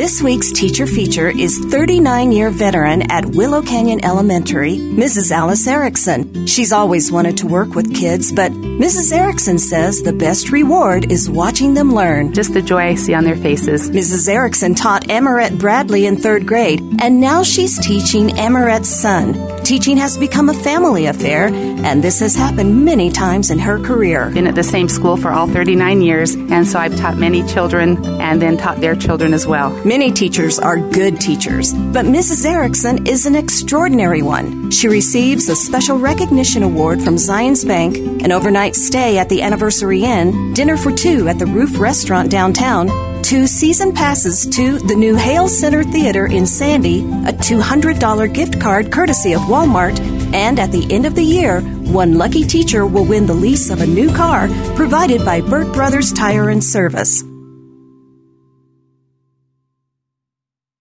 This week's teacher feature is 39 year veteran at Willow Canyon Elementary, Mrs. Alice Erickson. She's always wanted to work with kids, but Mrs. Erickson says the best reward is watching them learn. Just the joy I see on their faces. Mrs. Erickson taught Emerette Bradley in third grade, and now she's teaching Emerette's son. Teaching has become a family affair, and this has happened many times in her career. Been at the same school for all 39 years, and so I've taught many children and then taught their children as well. Many teachers are good teachers, but Mrs. Erickson is an extraordinary one. She receives a special recognition award from Zions Bank, an overnight stay at the Anniversary Inn, dinner for two at the Roof Restaurant downtown, two season passes to the new Hale Center Theater in Sandy, a $200 gift card courtesy of Walmart, and at the end of the year, one lucky teacher will win the lease of a new car provided by Burt Brothers Tire and Service.